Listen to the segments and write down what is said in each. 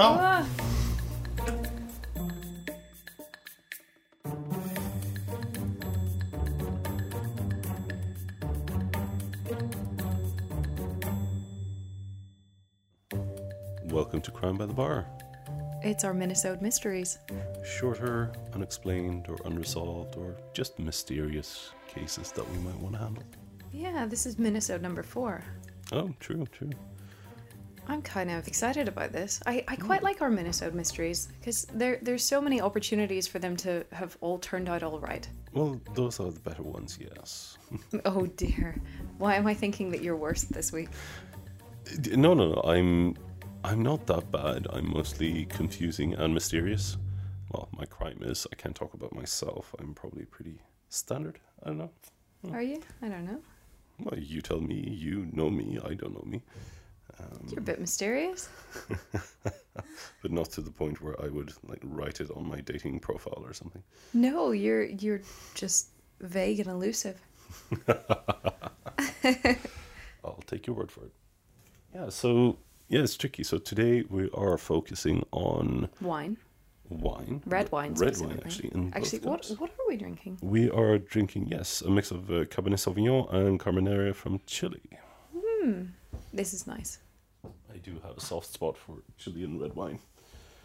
Ah. Welcome to Crime by the Bar. It's our Minnesota Mysteries. Shorter, unexplained, or unresolved, or just mysterious cases that we might want to handle. Yeah, this is Minnesota number four. Oh, true, true. I'm kind of excited about this. I, I hmm. quite like our Minnesota Mysteries because there there's so many opportunities for them to have all turned out all right. Well, those are the better ones, yes. Oh dear. Why am I thinking that you're worse this week? no, no, no. I'm, I'm not that bad. I'm mostly confusing and mysterious. Well, my crime is I can't talk about myself. I'm probably pretty standard. I don't know. Hmm. Are you? I don't know. Well, you tell me. You know me. I don't know me. Um, you're a bit mysterious. But not to the point where I would like write it on my dating profile or something. No, you're you're just vague and elusive. I'll take your word for it. Yeah, so yeah, it's tricky. So today we are focusing on Wine, wine, red wine, red wine actually. Actually, what cups. what are we drinking? We are drinking yes, a mix of uh, Cabernet Sauvignon and Carmenere from Chile. This is nice. I do have a soft spot for Chilean red wine.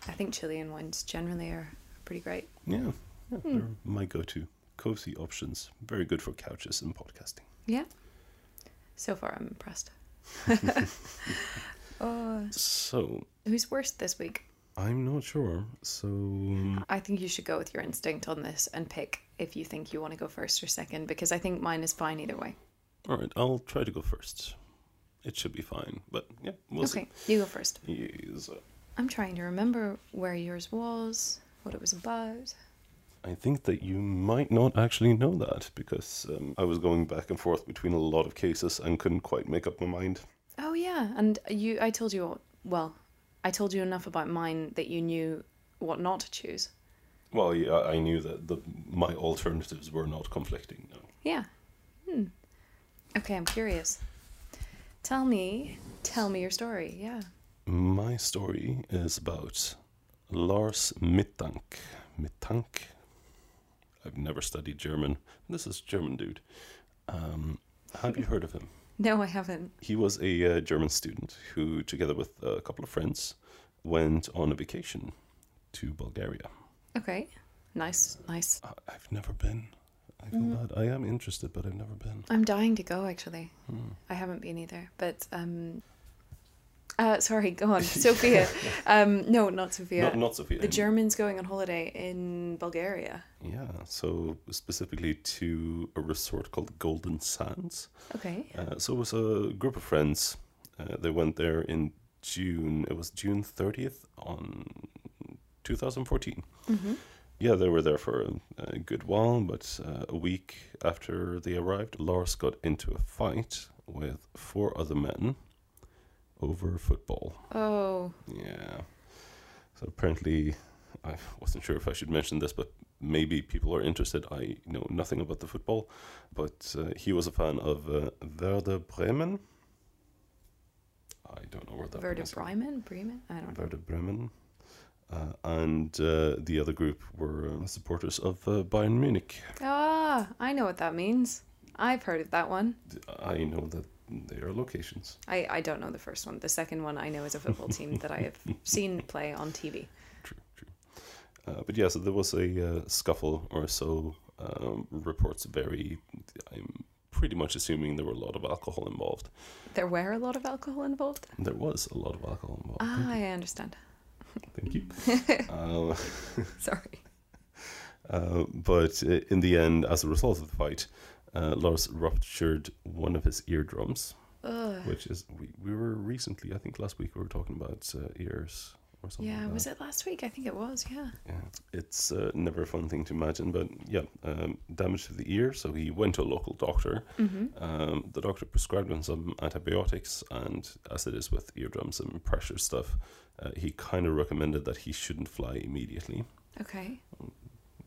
I think Chilean wines generally are pretty great. Yeah, yeah they're my go-to cozy options. Very good for couches and podcasting. Yeah. So far, I'm impressed. oh, So who's worst this week? I'm not sure. So um, I think you should go with your instinct on this and pick if you think you want to go first or second because I think mine is fine either way. all right, I'll try to go first. It should be fine, but yeah, we'll okay, you go first. Yes, I'm trying to remember where yours was, what it was about. I think that you might not actually know that because um, I was going back and forth between a lot of cases and couldn't quite make up my mind. Oh yeah, and you I told you well, I told you enough about mine that you knew what not to choose. Well, yeah, I knew that the my alternatives were not conflicting. No. Yeah. Hmm. Okay, I'm curious. Tell me, tell me your story. Yeah. My story is about Lars Mittank. Mittank. I've never studied German. This is German dude. Um, have you heard of him? No, I haven't. He was a uh, German student who, together with a couple of friends, went on a vacation to Bulgaria. Okay. Nice, nice. I- I've never been. I feel bad. I am interested, but I've never been. I'm dying to go actually. I haven't been either. But um uh sorry, go on. Sophia. Um no, not Sophia. Not, not Sophia. the Germans going on holiday in Bulgaria. Yeah, so specifically to a resort called Golden Sands. Okay. Uh, so it was a group of friends. Uh, they went there in June. It was June 30th on 2014. Mm-hmm. Yeah, they were there for a, a good while, but uh, a week after they arrived, Lars got into a fight with four other men over football. Oh, Yeah. So apparently, I wasn't sure if I should mention this, but maybe people are interested. I know nothing about the football, but uh, he was a fan of uh, Werder Bremen. I don't know where that Werder Bremen? Bremen? I don't know. Werder Bremen. Uh, and uh, the other group were uh, supporters of uh, Bayern Munich. Ah, I know what that means. I've heard of that one. I know that they are locations. I, I don't know the first one. The second one I know is a football team that I have seen play on TV. True, true. Uh, but yeah, so there was a uh, scuffle or so. Um, reports vary. I'm pretty much assuming there were a lot of alcohol involved. There were a lot of alcohol involved. There was a lot of alcohol involved. Ah, I understand. Thank you. uh, Sorry. uh, but uh, in the end, as a result of the fight, uh, Lars ruptured one of his eardrums, Ugh. which is we, we were recently, I think last week we were talking about uh, ears or something. Yeah, like was it last week? I think it was, yeah. Yeah, it's uh, never a fun thing to imagine, but yeah, um, damage to the ear. So he went to a local doctor. Mm-hmm. Um, the doctor prescribed him some antibiotics, and as it is with eardrums and pressure stuff, uh, he kind of recommended that he shouldn't fly immediately Okay.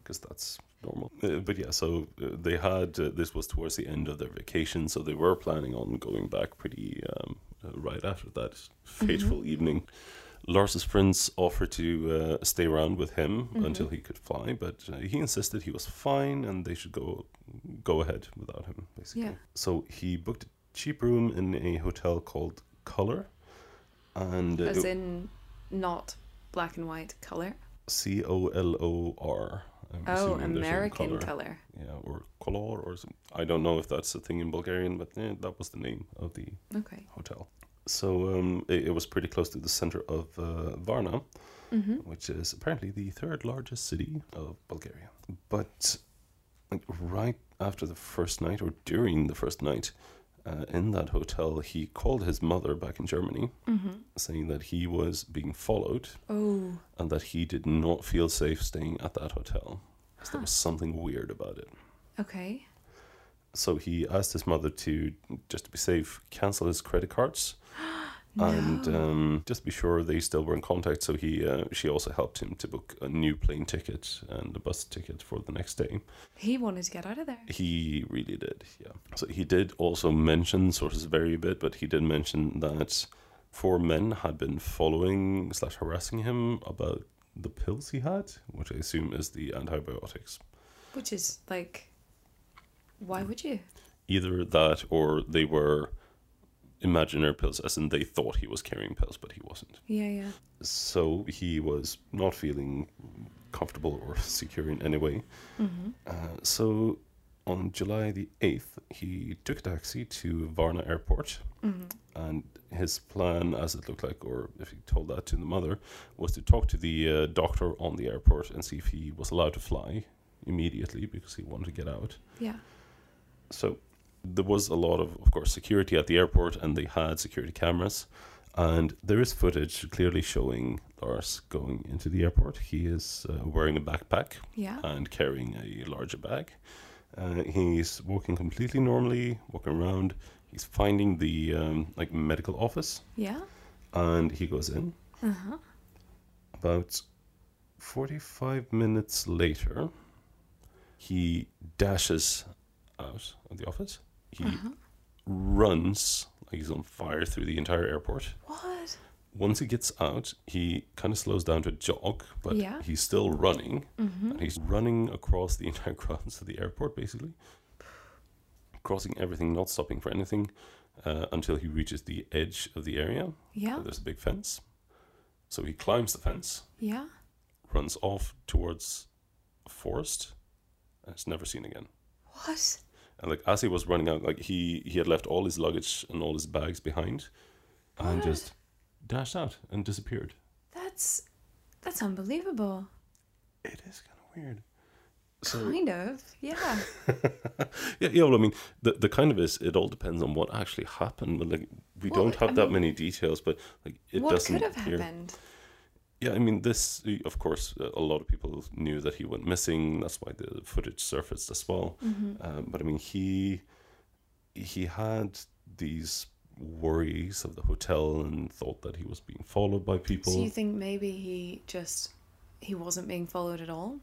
Because that's normal. Uh, but yeah, so uh, they had uh, this was towards the end of their vacation, so they were planning on going back pretty um, uh, right after that fateful evening. Lars's friends offered to uh, stay around with him until he could fly, but uh, he insisted he was fine and they should go go ahead without him, basically. Yeah. So he booked a cheap room in a hotel called Color, and uh, As in not black and white color. C O L O R. I'm Oh, assuming there's a American colour. color. Yeah, or color or some. I don't know if that's a thing in Bulgarian, but eh, that was the name of the Okay. hotel. So um, it, it was pretty close to the center of uh, Varna, Mm-hmm. which is apparently the third largest city of Bulgaria. But like right after the first night, or during the first night uh, in that hotel, he called his mother back in Germany, Mm-hmm. saying that he was being followed Oh. and that he did not feel safe staying at that hotel. 'cause There Huh. was something weird about it. Okay. So he asked his mother to, just to be safe, cancel his credit cards and um, just be sure they still were in contact. So he, uh, she also helped him to book a new plane ticket and a bus ticket for the next day. He wanted to get out of there. He really did, yeah. So he did also mention, sources vary a bit, but he did mention that four men had been following slash harassing him about the pills he had, which I assume is the antibiotics. Which is like, why would you? Either that or they were imaginary pills, as in they thought he was carrying pills, but he wasn't. Yeah, yeah. So he was not feeling comfortable or secure in any way. Mm-hmm. Uh, so on July the 8th, he took a taxi to Varna Airport. Mm-hmm. And his plan, as it looked like, or if he told that to the mother, was to talk to the uh, doctor on the airport and see if he was allowed to fly immediately because he wanted to get out. Yeah. So there was a lot of, of course, security at the airport, and they had security cameras. And there is footage clearly showing Lars going into the airport. He is uh, wearing a backpack Yeah. and carrying a larger bag. Uh, he's walking completely normally, walking around. He's finding the um, like medical office, Yeah. and he goes in. Uh huh. About forty-five minutes later, he dashes out of the office. He Uh-huh. runs like he's on fire through the entire airport. What? Once he gets out, he kind of slows down to a jog, but Yeah. he's still running. Mm-hmm. And he's running across the entire grounds of the airport, basically, crossing everything, not stopping for anything, uh, until he reaches the edge of the area. Yeah. There's a big fence. So he climbs the fence, Yeah. runs off towards a forest, and is never seen again. What? And like as he was running out, like he he had left all his luggage and all his bags behind, and just dashed out and disappeared. That's that's unbelievable. It is kind of weird. So kind of. Yeah. yeah, yeah. Well, I mean, the the kind of is it all depends on what actually happened. But like, we Well, don't have I that mean, many details. But like, it what doesn't could have appear. happened? Yeah, I mean, this. Of course, a lot of people knew that he went missing. That's why the footage surfaced as well. Mm-hmm. Um, but I mean, he he had these worries of the hotel and thought that he was being followed by people. So you think maybe he just he wasn't being followed at all,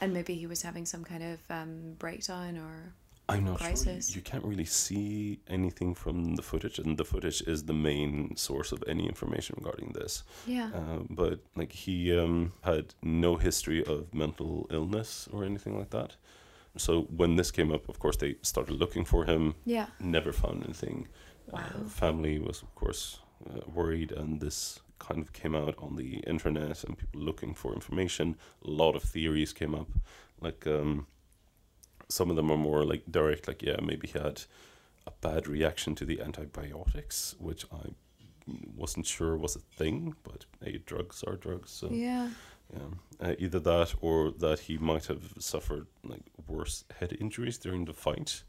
and maybe he was having some kind of um, breakdown or I'm not sure. crisis. You, you can't really see anything from the footage, and the footage is the main source of any information regarding this. yeah. Uh, but like he um, had no history of mental illness or anything like that. So when this came up, of course, they started looking for him. yeah. Never found anything. Wow. Uh, family was, of course, uh, worried, and this kind of came out on the internet, and people looking for information. A lot of theories came up, like um, some of them are more like direct, like yeah, maybe he had a bad reaction to the antibiotics, which I wasn't sure was a thing, but hey, drugs are drugs, so Yeah. yeah. Uh, either that or that he might have suffered like worse head injuries during the fight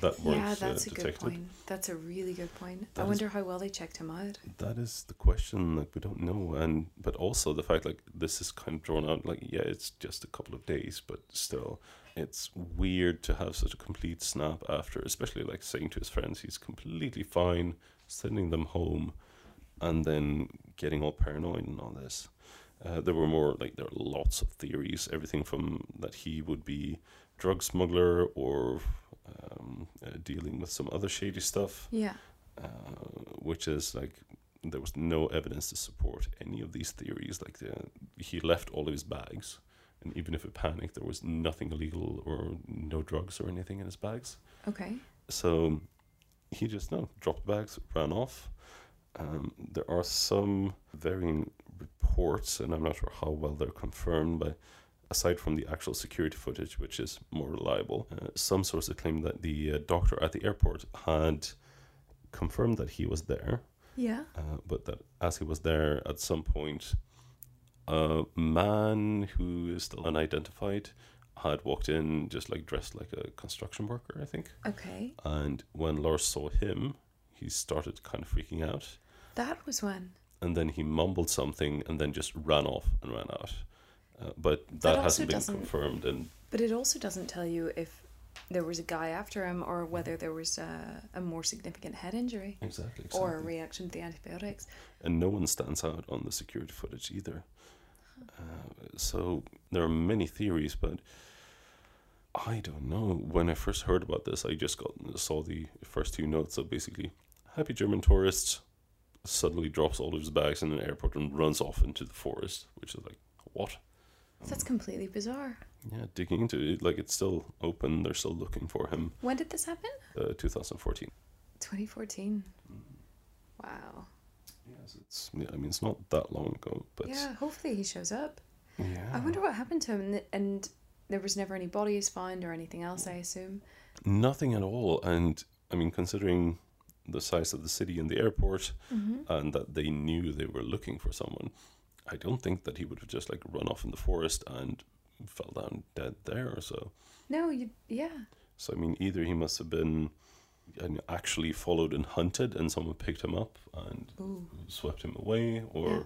that weren't Yeah, that's uh, a good point. That's a really good point. That I is- wonder how well they checked him out. That is the question. Like we don't know, and but also the fact like this is kind of drawn out. Like yeah, it's just a couple of days, but still, it's weird to have such a complete snap after, especially like saying to his friends he's completely fine, sending them home, and then getting all paranoid and all this. Uh, there were more like there were lots of theories, everything from that he would be drug smuggler or um, uh, dealing with some other shady stuff, Yeah. uh, which is like there was no evidence to support any of these theories. Like the, he left all of his bags, and even if it panicked, there was nothing illegal or no drugs or anything in his bags. Okay. So he just no dropped bags, ran off. Um, there are some varying reports, and I'm not sure how well they're confirmed, but aside from the actual security footage, which is more reliable, uh, some sources claim that the uh, doctor at the airport had confirmed that he was there, Yeah. uh, but that as he was there at some point, a man who is still unidentified had walked in just like dressed like a construction worker, I think. Okay. And when Lars saw him, he started kind of freaking out. That was when. And then he mumbled something and then just ran off and ran out. Uh, but that, That hasn't been confirmed. And But it also doesn't tell you if there was a guy after him or whether there was a, a more significant head injury exactly, or a reaction to the antibiotics. and no one stands out on the security footage either. Uh, so there are many theories, but I don't know. When I first heard about this, I just got saw the first two notes. So basically, happy German tourist suddenly drops all of his bags in an airport and runs off into the forest, which is like what? That's completely bizarre. Yeah, digging into it, like it's still open. They're still looking for him. When did this happen? Uh, 2014. 2014. Wow. Yes, it's. Yeah, I mean, it's not that long ago, but Yeah, hopefully he shows up. yeah. I wonder what happened to him. and- And there was never any bodies found or anything else, I assume. Nothing at all. And I mean, considering the size of the city and the airport, Mm-hmm. and that they knew they were looking for someone, I don't think that he would have just like run off in the forest and fell down dead there or so. No, you. Yeah. So I mean, either he must have been and actually followed and hunted, and someone picked him up and Ooh. swept him away, or Yeah.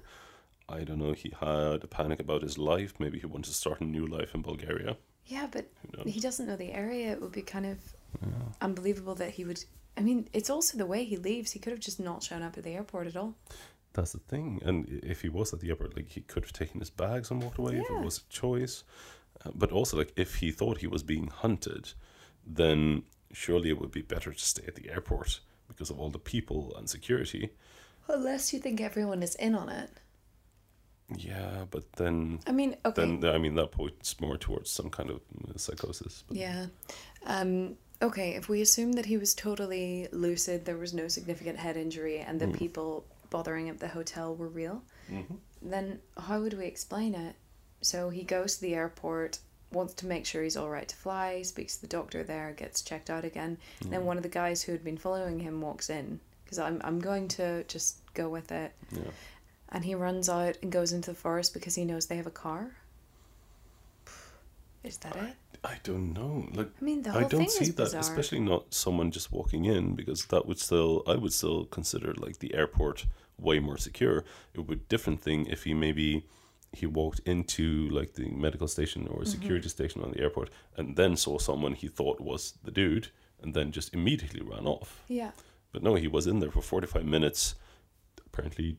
I don't know, he had a panic about his life. Maybe he wanted to start a new life in Bulgaria. Yeah, but he doesn't know the area. It would be kind of Yeah. unbelievable that he would. I mean, it's also the way he leaves. He could have just not shown up at the airport at all. That's the thing. And if he was at the airport, like he could have taken his bags and walked away if it was a choice. Uh, but also, like if he thought he was being hunted, then surely it would be better to stay at the airport because of all the people and security. Unless you think everyone is in on it. Yeah, but then I mean, okay. then I mean that points more towards some kind of uh, psychosis. But Yeah. Um, okay, if we assume that he was totally lucid, there was no significant head injury, and the Mm. people bothering at the hotel were real, Mhm. then how would we explain it? So he goes to the airport, wants to make sure he's all right to fly, speaks to the doctor there, gets checked out again. Mm. Then one of the guys who had been following him walks in, because I'm, I'm going to just go with it. yeah, And he runs out and goes into the forest because he knows they have a car. Is that it? I don't know. Like I mean, the whole I don't thing see is that, bizarre. especially not someone just walking in, because that would still, I would still consider like the airport way more secure. It would be a different thing if he maybe he walked into like the medical station or Mm-hmm. security station on the airport and then saw someone he thought was the dude and then just immediately ran off. Yeah. But no, he was in there for 45 minutes, apparently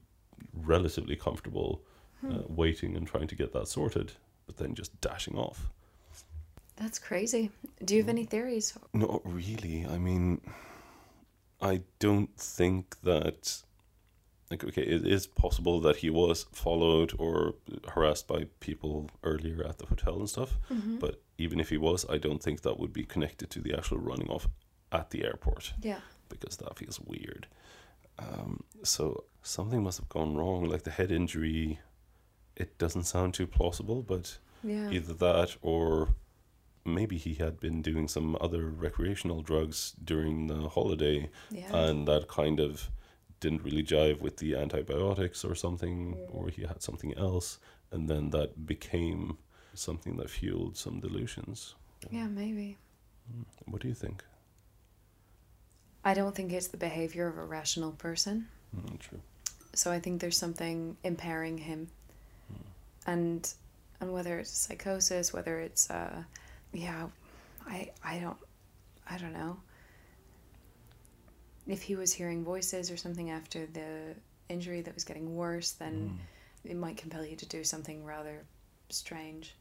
relatively comfortable, Hmm. uh, waiting and trying to get that sorted, but then just dashing off. That's crazy. Do you have any theories? Not really. I mean, I don't think that. Like, okay, it is possible that he was followed or harassed by people earlier at the hotel and stuff. But even if he was, I don't think that would be connected to the actual running off at the airport Yeah. because that feels weird. Um, so something must have gone wrong. Like the head injury, it doesn't sound too plausible, but Yeah. either that or maybe he had been doing some other recreational drugs during the holiday yeah. and that kind of didn't really jive with the antibiotics or something or he had something else and then that became something that fueled some delusions yeah, maybe. what do you think I don't think it's the behavior of a rational person. mm, true So I think there's something impairing him. And and whether it's psychosis, whether it's uh yeah, I I don't I don't know. If he was hearing voices or something after the injury that was getting worse, then Mm. it might compel you to do something rather strange.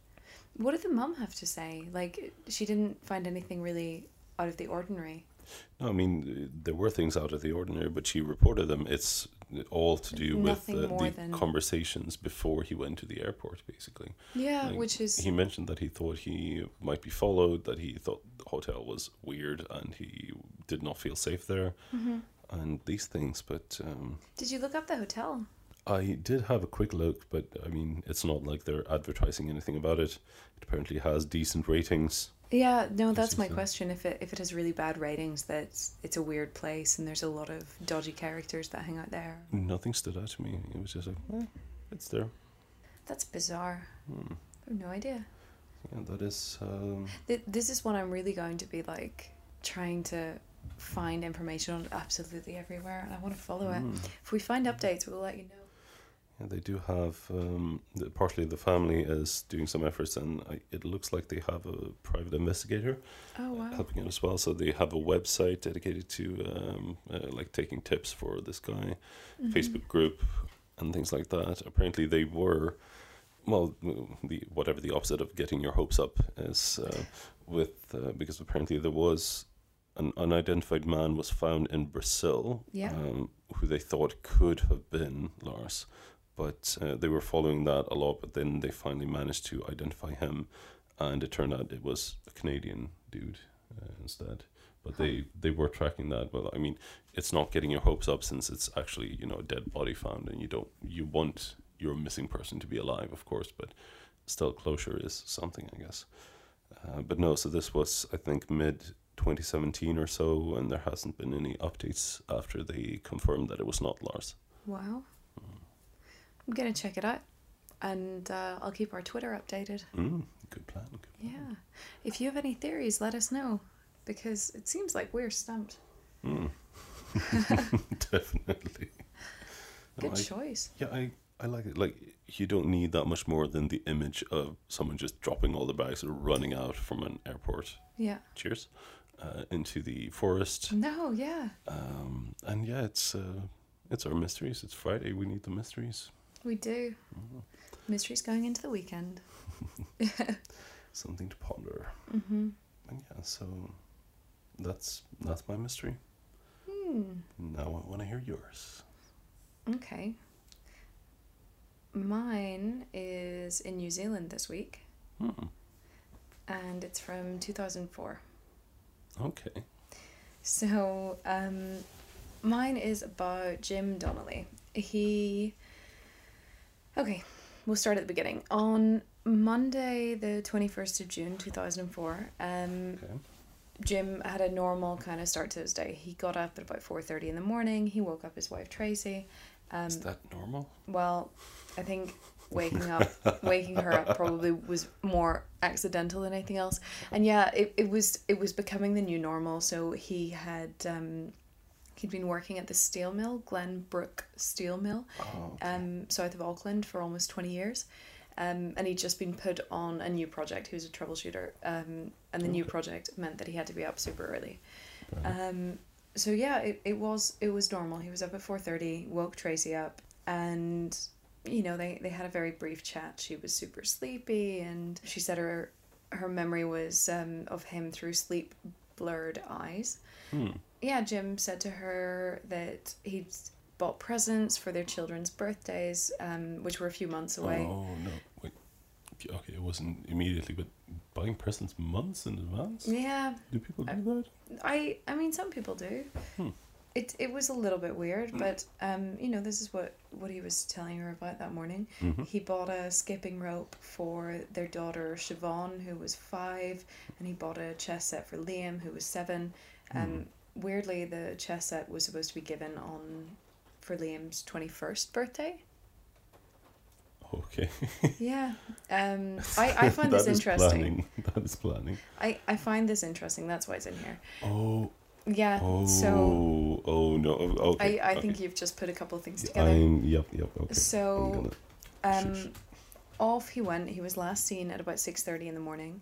What did the mum have to say? Like, she didn't find anything really out of the ordinary. No, I mean there were things out of the ordinary, but she reported them. It's all to do with uh, the than- conversations before he went to the airport, basically. Yeah, Like, which is He mentioned that he thought he might be followed, that he thought the hotel was weird, and he did not feel safe there, Mhm. and these things. But um, Did you look up the hotel? I did have a quick look, but I mean, it's not like they're advertising anything about it. It apparently has decent ratings. Yeah, no, that's my question. If it if it has really bad ratings, that it's, it's a weird place and there's a lot of dodgy characters that hang out there. Nothing stood out to me. It was just like, eh, it's there. That's bizarre. Hmm. I have no idea. Yeah, that is. Um, Th- This is what I'm really going to be like trying to find information on absolutely everywhere, and I want to follow it. hmm. If we find updates, we'll let you know. Yeah, they do have. Um, the, partly the family is doing some efforts, and I, it looks like they have a private investigator Oh wow. helping out as well. So they have a website dedicated to um, uh, like taking tips for this guy, Mhm. Facebook group, and things like that. Apparently, they were. Well, the whatever the opposite of getting your hopes up is, uh, with uh, because apparently there was an unidentified man was found in Brazil, Yeah. um, who they thought could have been Lars, but uh, they were following that a lot. But then they finally managed to identify him, and it turned out it was a Canadian dude uh, instead. But they they were tracking that. But I mean, it's not getting your hopes up since it's actually you know a dead body found, and you don't you want your missing person to be alive, of course, but still closure is something, I guess. Uh, but no, so this was I think mid 2017 or so, and there hasn't been any updates after they confirmed that it was not Lars. Wow. I'm gonna check it out, and uh, I'll keep our Twitter updated. Mm, good plan. Good plan. Yeah. If you have any theories, let us know, because it seems like we're stumped. Mm. Definitely. No, Good I- choice. Yeah, I, I like it. Like, you don't need that much more than the image of someone just dropping all the bags and running out from an airport. Yeah. Cheers. Uh, into the forest. No. Yeah. Um, and yeah, it's uh, it's our mysteries. It's Friday. We need the mysteries. We do. Mysteries going into the weekend. Something to ponder. Mm-hmm. And yeah, so that's that's my mystery. Hmm. Now I want to hear yours. Okay. Mine is in New Zealand this week, Hmm. and it's from 2004. Okay. So, um, mine is about Jim Donnelly. He. Okay, we'll start at the beginning. On Monday, the 21st of June 2004, um, Okay. Jim had a normal kind of start to his day. He got up at about 4.30 in the morning. He woke up his wife, Tracy. Um, Is that normal? well, I think waking up, waking her up probably was more accidental than anything else. And yeah, it, it was it was becoming the new normal. So he had um, he'd been working at the steel mill, Glenbrook Steel Mill, Oh, okay. um, south of Auckland for almost twenty years. Um, and he'd just been put on a new project. He was a troubleshooter, um, and the new project meant that he had to be up super early. Um, so yeah, it, it was it was normal. He was up at four thirty, woke Tracy up, and you know they they had a very brief chat. She was super sleepy, and she said her her memory was um, of him through sleep blurred eyes. Hmm. Yeah, Jim said to her that he'd bought presents for their children's birthdays, um, which were a few months away. Oh no! Wait. Okay, it wasn't immediately, but buying presents months in advance. Yeah, Do people do I- that? I I mean some people do. Hmm. It it was a little bit weird, but um you know this is what what he was telling her about that morning. Mm-hmm. He bought a skipping rope for their daughter Siobhan, who was five, and he bought a chess set for Liam, who was seven. Um, weirdly, the chess set was supposed to be given on for Liam's twenty first birthday. Okay. Yeah. Um, I I find this interesting. Planning. That is planning. I I find this interesting. That's why it's in here. Oh. Yeah. Oh. So oh no. Okay. I I okay. think you've just put a couple of things together. I'm. Yep. Yep. Okay. So, gonna- um, off he went. He was last seen at about six thirty in the morning,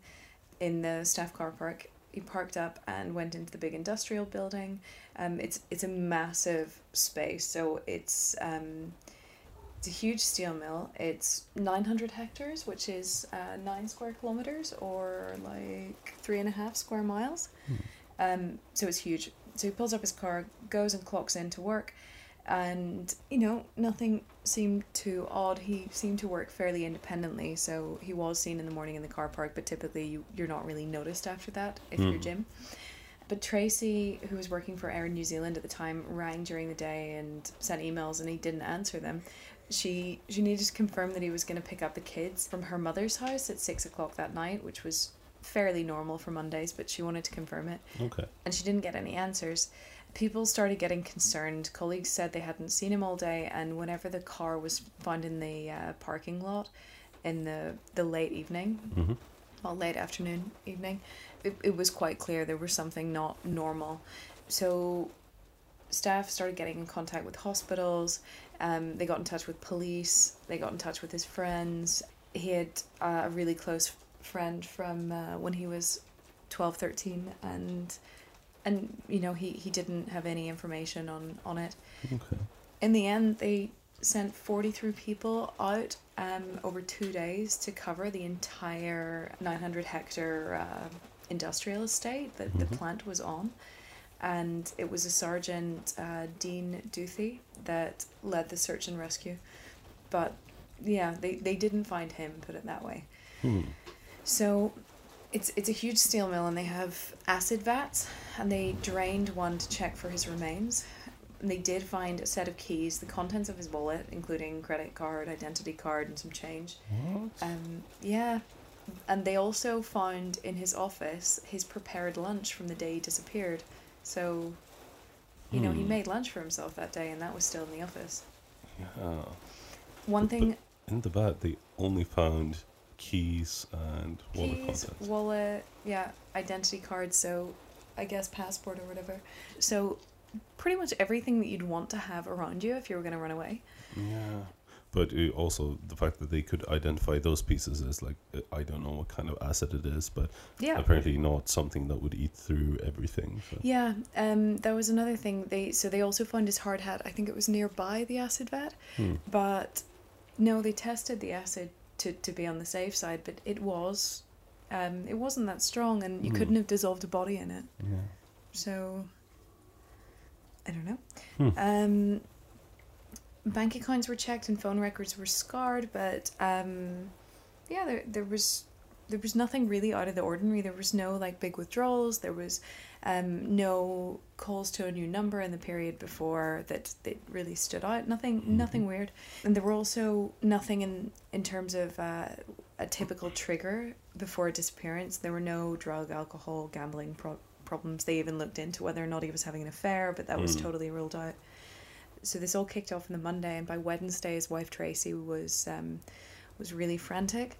in the staff car park. He parked up and went into the big industrial building. Um, it's it's a massive space, so it's um, it's a huge steel mill. It's nine hundred hectares, which is uh, nine square kilometers or like three and a half square miles. Um, so it's huge. So he pulls up his car, goes and clocks in to work, and you know nothing seemed too odd. He seemed to work fairly independently, so he was seen in the morning in the car park. But typically, you you're not really noticed after that if you're Hmm. Jim. But Tracy, who was working for Air New Zealand at the time, rang during the day and sent emails, and he didn't answer them. She she needed to confirm that he was going to pick up the kids from her mother's house at six o'clock that night, which was fairly normal for Mondays, but she wanted to confirm it Okay. and she didn't get any answers. People started getting concerned. Colleagues said they hadn't seen him all day, and whenever the car was found in the uh, parking lot in the, the late evening, hmm well, late afternoon, evening, it, it was quite clear there was something not normal. So, staff started getting in contact with hospitals. Um, they got in touch with police. They got in touch with his friends. He had uh, a really close friend from uh, when he was 12, 13, and and you know he, he didn't have any information on, on it Okay. in the end, they sent 43 people out um, over two days to cover the entire 900 hectare uh, industrial estate that the Mhm. plant was on. And it was a Sergeant uh, Dean Duthie that led the search and rescue. But yeah, they, they didn't find him, put it that way. Hmm. So it's it's a huge steel mill and they have acid vats and they drained one to check for his remains. And they did find a set of keys, the contents of his wallet, including credit card, identity card, and some change. What? Um, yeah. And they also found in his office his prepared lunch from the day he disappeared. So, you know, he Hmm. made lunch for himself that day and that was still in the office. Yeah. One But- thing In the bed, they only found keys and wallet keys, wallet, yeah, identity card, so I guess passport or whatever. So pretty much everything that you'd want to have around you if you were going to run away. Yeah. But also the fact that they could identify those pieces as like I don't know what kind of asset it is, but Yeah. apparently not something that would eat through everything. So. Yeah, um, that was another thing. They so they also found his hard hat. I think it was nearby the acid vat, Hmm. but no, they tested the acid to, to be on the safe side, but it was, um, it wasn't that strong, and you Hmm. couldn't have dissolved a body in it. Yeah. So I don't know. Hmm. Um, bank accounts were checked and phone records were scarred, but um, yeah, there there was there was nothing really out of the ordinary. There was no like big withdrawals. There was um, no calls to a new number in the period before that that really stood out. Nothing nothing weird. And there were also nothing in in terms of uh, a typical trigger before a disappearance. There were no drug, alcohol, gambling pro- problems. They even looked into whether or not he was having an affair, but that was Mm. totally ruled out. So this all kicked off on the Monday, and by Wednesday, his wife Tracy was um, was really frantic.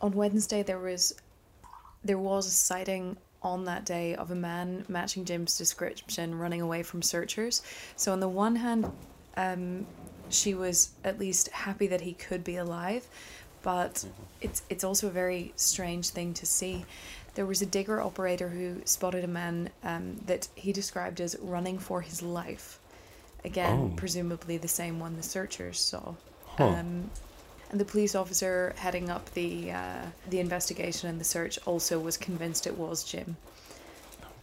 On Wednesday, there was there was a sighting on that day of a man matching Jim's description running away from searchers. So on the one hand, um, she was at least happy that he could be alive, but it's it's also a very strange thing to see. There was a digger operator who spotted a man um, that he described as running for his life. Again, Oh. presumably the same one the searchers saw. Huh. Um, the police officer heading up the uh, the investigation and the search also was convinced it was Jim.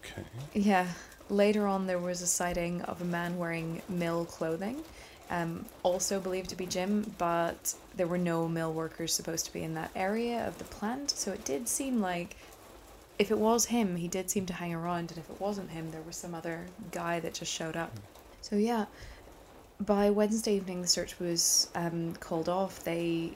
okay. Yeah. Later on, there was a sighting of a man wearing mill clothing, um, also believed to be Jim, but there were no mill workers supposed to be in that area of the plant, so it did seem like if it was him, he did seem to hang around, and if it wasn't him, there was some other guy that just showed up. So yeah, by Wednesday evening, the search was um, called off. They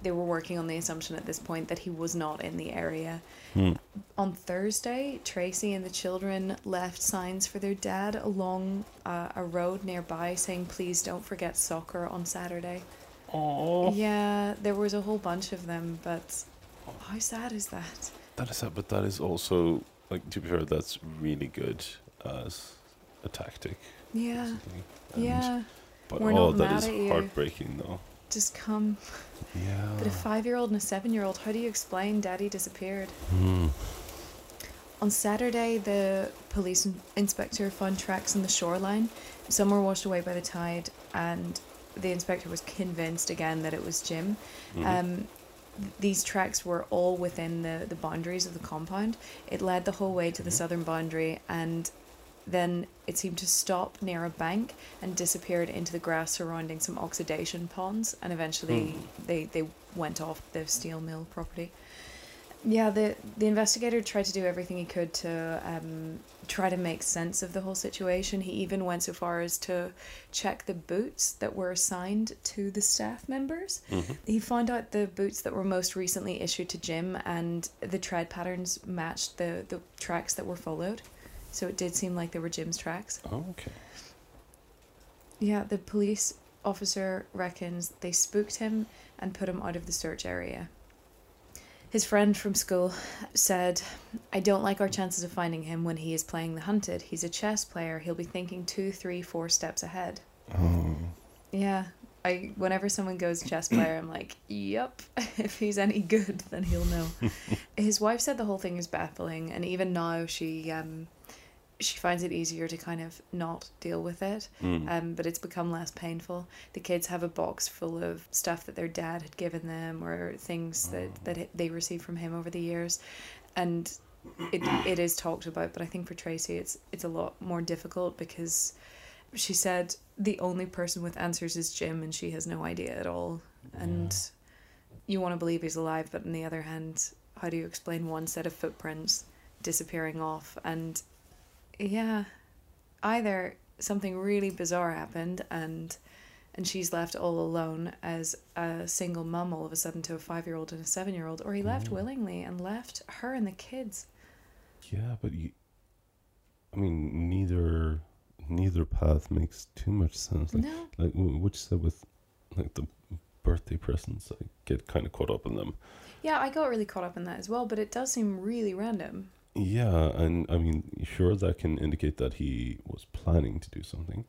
they were working on the assumption at this point that he was not in the area. Hmm. On Thursday, Tracy and the children left signs for their dad along uh, a road nearby saying, please don't forget soccer on Saturday. Oh. Yeah, there was a whole bunch of them, but how sad is that? That is, sad, but that is also like to be fair, that's really good as a tactic. Yeah. Yeah, But We're oh, that is heartbreaking though. just come. Yeah. But a five year old and a seven year old, how do you explain daddy disappeared? Hmm. On Saturday, the police in- inspector found tracks on the shoreline. Some were washed away by the tide, and the inspector was convinced again that it was Jim. Mhm. Um, th- these tracks were all within the, the boundaries of the compound. It led the whole way to the Mhm. southern boundary, and then it seemed to stop near a bank and disappeared into the grass surrounding some oxidation ponds, and eventually Hmm. they, they went off the steel mill property. Yeah, the the investigator tried to do everything he could to um, try to make sense of the whole situation. He even went so far as to check the boots that were assigned to the staff members. Mhm. He found out the boots that were most recently issued to Jim, and the tread patterns matched the the tracks that were followed. So it did seem like they were Jim's tracks. Oh, okay. Yeah, the police officer reckons they spooked him and put him out of the search area. His friend from school said, I don't like our chances of finding him when he is playing the hunted. He's a chess player. He'll be thinking two, three, four steps ahead. Oh, Yeah. I whenever someone goes chess player, I'm like, Yep. If he's any good, then he'll know. His wife said the whole thing is baffling and even now she um she finds it easier to kind of not deal with it mm. um, but it's become less painful. The kids have a box full of stuff that their dad had given them or things that, that they received from him over the years, and it it is talked about. But I think for Tracy, it's it's a lot more difficult because she said the only person with answers is Jim, and she has no idea at all. And you want to believe he's alive, but on the other hand, how do you explain one set of footprints disappearing off and yeah either something really bizarre happened and and she's left all alone as a single mum all of a sudden to a five year old and a seven year old, or he left Mm. willingly and left her and the kids. Yeah, but you. I mean, neither neither path makes too much sense. Like, No. like wh- what you said with like the birthday presents, I get kind of caught up in them. Yeah, I got really caught up in that as well, but it does seem really random. Yeah, and I mean, sure, that can indicate that he was planning to do something.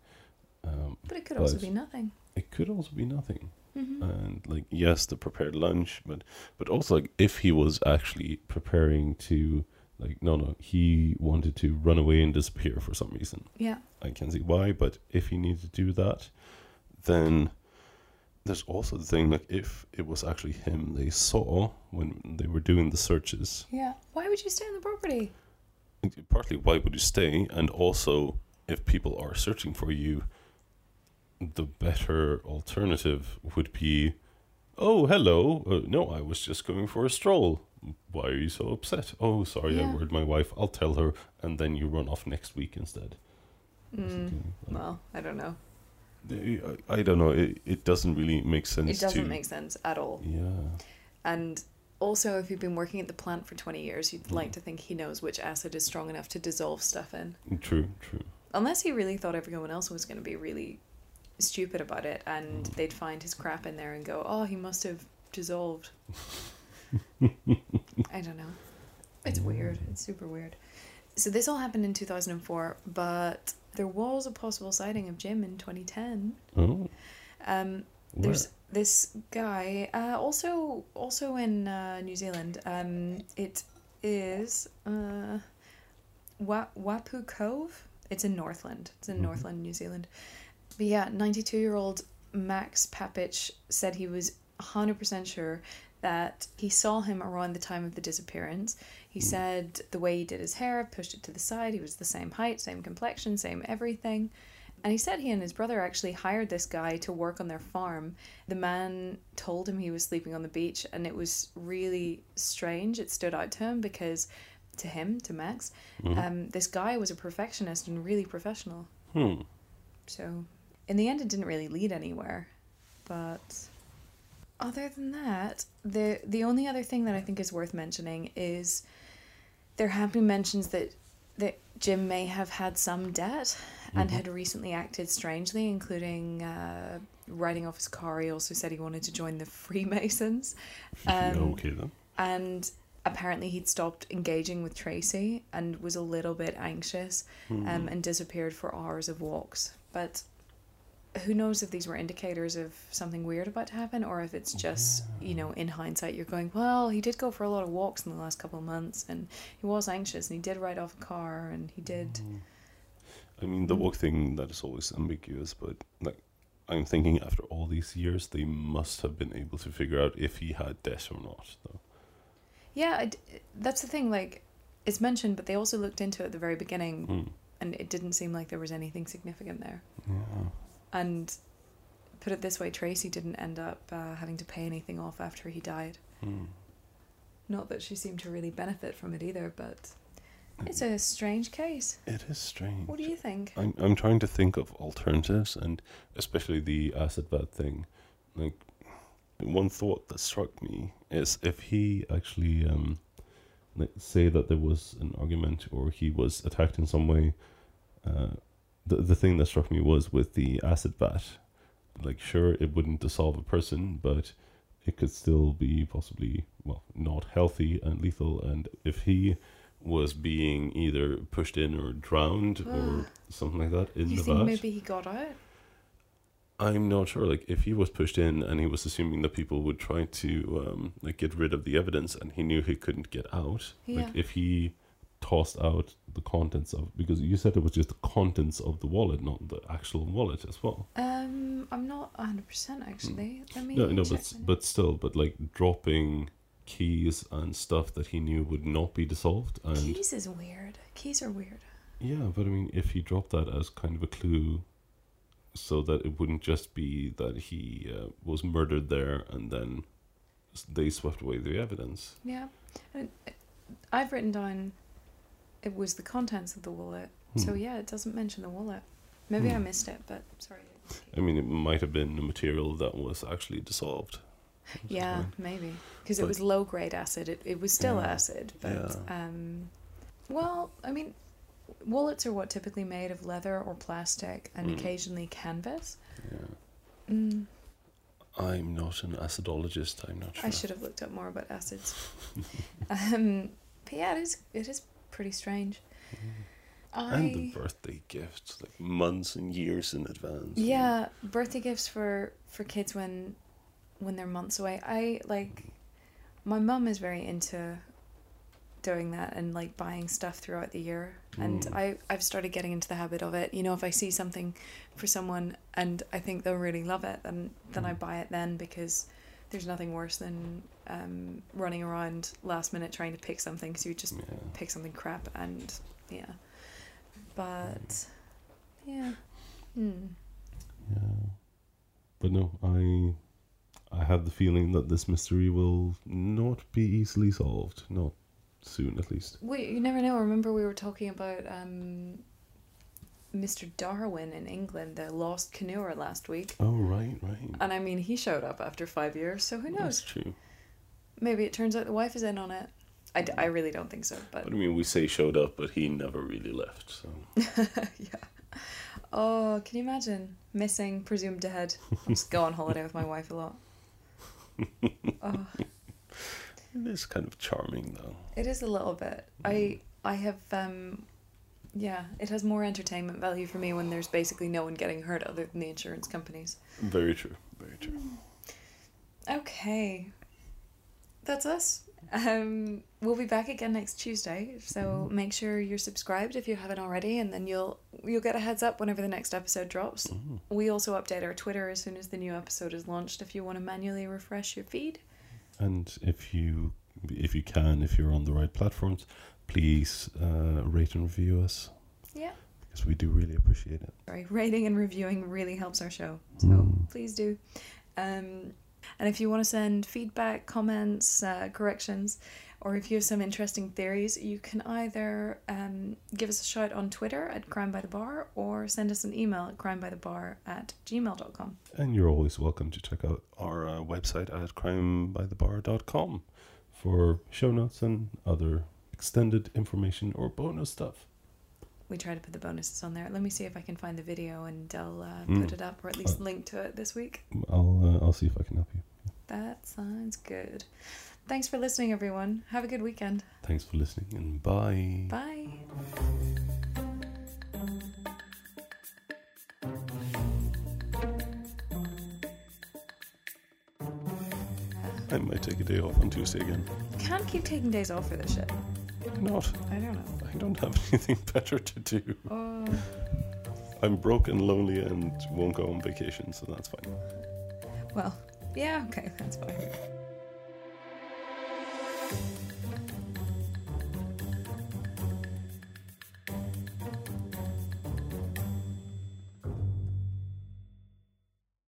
Um, But it could also be nothing. it could also be nothing. hmm and like yes the prepared lunch but but also like if he was actually preparing to like no no he wanted to run away and disappear for some reason yeah. i can see why but if he needed to do that then there's also the thing like if it was actually him they saw when they were doing the searches Yeah. Would you stay on the property? partly why would you stay? And also if people are searching for you the better alternative would be oh hello. Uh, no i was just going for a stroll. Why are you so upset? Oh sorry Yeah. i worried my wife. I'll tell her and then you run off next week instead. Mm, well, I don't know. I, I don't know. It, it doesn't really make sense It doesn't to make sense at all. yeah. And also, if you've been working at the plant for 20 years, you'd Mm. like to think he knows which acid is strong enough to dissolve stuff in. true true Unless he really thought everyone else was going to be really stupid about it and Mm. they'd find his crap in there and go, oh, he must have dissolved. I don't know. It's weird. It's super weird. So this all happened in 2004, but there was a possible sighting of Jim in 2010. oh Um, where? there's this guy uh, also also in uh, New Zealand. Um, it is uh, Wa- Waipu Cove. It's in Northland. It's in Mhm. Northland, New Zealand. But yeah, ninety two year old Max Papich said he was hundred percent sure that he saw him around the time of the disappearance. He Mm. said the way he did his hair, pushed it to the side, he was the same height, same complexion, same everything. And he said he and his brother actually hired this guy to work on their farm. The man told him he was sleeping on the beach, and it was really strange. It stood out to him because, to him, to Max, Mhm. um, this guy was a perfectionist and really professional. hmm So, in the end, it didn't really lead anywhere. But other than that, the the only other thing that I think is worth mentioning is there have been mentions that that Jim may have had some debt and Mhm. had recently acted strangely, including uh, writing off his car. He also said he wanted to join the Freemasons. Um, okay then and apparently he'd stopped engaging with Tracy and was a little bit anxious Hmm. um, and disappeared for hours of walks. But who knows if these were indicators of something weird about to happen or if it's just you know in hindsight you're going well he did go for a lot of walks in the last couple of months and he was anxious and he did ride off a car and he did Mm. I mean, the walk thing that is always ambiguous, but like, I'm thinking after all these years, they must have been able to figure out if he had death or not. Though. yeah I d that's the thing like it's mentioned but they also looked into it at the very beginning Mm. and it didn't seem like there was anything significant there Yeah. and put it this way tracy didn't end up uh, having to pay anything off after he died Mm. not that she seemed to really benefit from it either but it's a strange case It is strange. what do you think I'm I'm trying to think of alternatives, and especially the acid bath thing. Like, one thought that struck me is if he actually, um, like, say that there was an argument or he was attacked in some way. Uh, the the thing that struck me was with the acid bath. Like, sure, it wouldn't dissolve a person, but it could still be possibly well not healthy and lethal. And if he was being either pushed in or drowned or something like that in you the think bath. maybe he got out I'm not sure. Like, if he was pushed in and he was assuming that people would try to um, like get rid of the evidence, and he knew he couldn't get out. Yeah. Like, if he tossed out the contents of because you said it was just the contents of the wallet, not the actual wallet as well. um i'm not 100% actually let me Hmm. No, no, but but still, but like dropping keys and stuff that he knew would not be dissolved, and keys is weird keys are weird Yeah, but I mean, if he dropped that as kind of a clue, so that it wouldn't just be that he uh, was murdered there and then they swept away the evidence. Yeah. And uh, I've written down it was the contents of the wallet. So Hmm. yeah, it doesn't mention the wallet. Maybe I Hmm. missed it, but sorry. I mean, it might have been the material that was actually dissolved. Yeah, maybe because it was low grade acid. It it was still Yeah. acid, but Yeah. um, well, I mean, wallets are what typically made of leather or plastic, and Mm. occasionally canvas. Yeah. Mm, I'm not an acidologist. I'm not sure. I should have looked up more about acids. um, but yeah, it is it is pretty strange. And the birthday gifts, like months and years in advance. yeah, birthday gifts for for kids when when they're months away. I like my mum is very into doing that and like buying stuff throughout the year and Mm. I I've started getting into the habit of it. You know, if I see something for someone and I think they'll really love it, then then I Mm. buy it then because there's nothing worse than um, running around last minute trying to pick something because you just Yeah. pick something crap and yeah. But yeah. Hmm. Yeah. But no, I I have the feeling that this mystery will not be easily solved. Not soon, at least. We you never know. Remember we were talking about um, Mr. Darwin in England, the lost canoer last week. Oh, right, right. And I mean, he showed up after five years, so who knows? That's true. Maybe it turns out the wife is in on it. I, d- I really don't think so, but But I mean, we say showed up, but he never really left. So yeah. Oh, can you imagine missing, presumed dead? I just go on holiday with my wife a lot. Oh, it is kind of charming, though. it is a little bit. I I have um, yeah. It has more entertainment value for me when there's basically no one getting hurt other than the insurance companies. Very true. Very true. Okay. That's us. Um, we'll be back again next Tuesday, so make sure you're subscribed if you haven't already, and then you'll you'll get a heads up whenever the next episode drops. Mm. We also update our Twitter as soon as the new episode is launched. If you want to manually refresh your feed, And if you, if you can, if you're on the right platforms, please uh, rate and review us yeah, because we do really appreciate it. sorry, rating and reviewing really helps our show. So Mm. please do. Um, and if you want to send feedback, comments, uh, corrections, or if you have some interesting theories, you can either um, give us a shout on Twitter at Crime by the Bar or send us an email at crimebythebar at gmail.com. And you're always welcome to check out our uh, website at crimebythebar.com for show notes and other extended information or bonus stuff we try to put the bonuses on there. Let me see if I can find the video and I'll uh, mm. put it up or at least uh, link to it this week. I'll uh, I'll see if I can help you. That sounds good. Thanks for listening, everyone. Have a good weekend. Thanks for listening and bye. Bye. I might take a day off on Tuesday again. Can't keep taking days off for this shit. Why not? I don't know. I don't have anything better to do. Oh. I'm broke and lonely and won't go on vacation, so that's fine. Well, yeah, okay, that's fine.